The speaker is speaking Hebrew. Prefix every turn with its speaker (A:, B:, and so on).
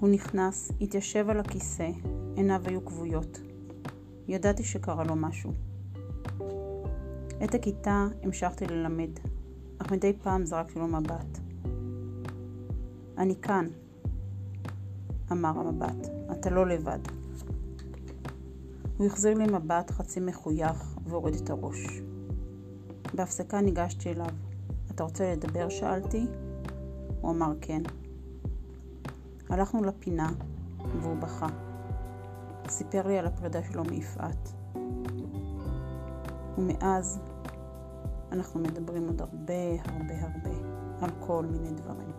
A: הוא נכנס, התיישב על הכיסא, עיניו היו כבויות. ידעתי שקרה לו משהו. את הכיתה המשכתי ללמד, אך מדי פעם זרקתי לו מבט. אני כאן, אמר המבט, אתה לא לבד. הוא החזיר לי מבט חצי מחוייך והוריד את הראש. בהפסקה ניגשתי אליו. אתה רוצה לדבר? שאלתי. הוא אמר כן. הלכנו לפינה, והוא בכה. סיפר לי על הפרידה שלו מיפעת. ומאז אנחנו מדברים עוד הרבה הרבה הרבה על כל מיני דברים.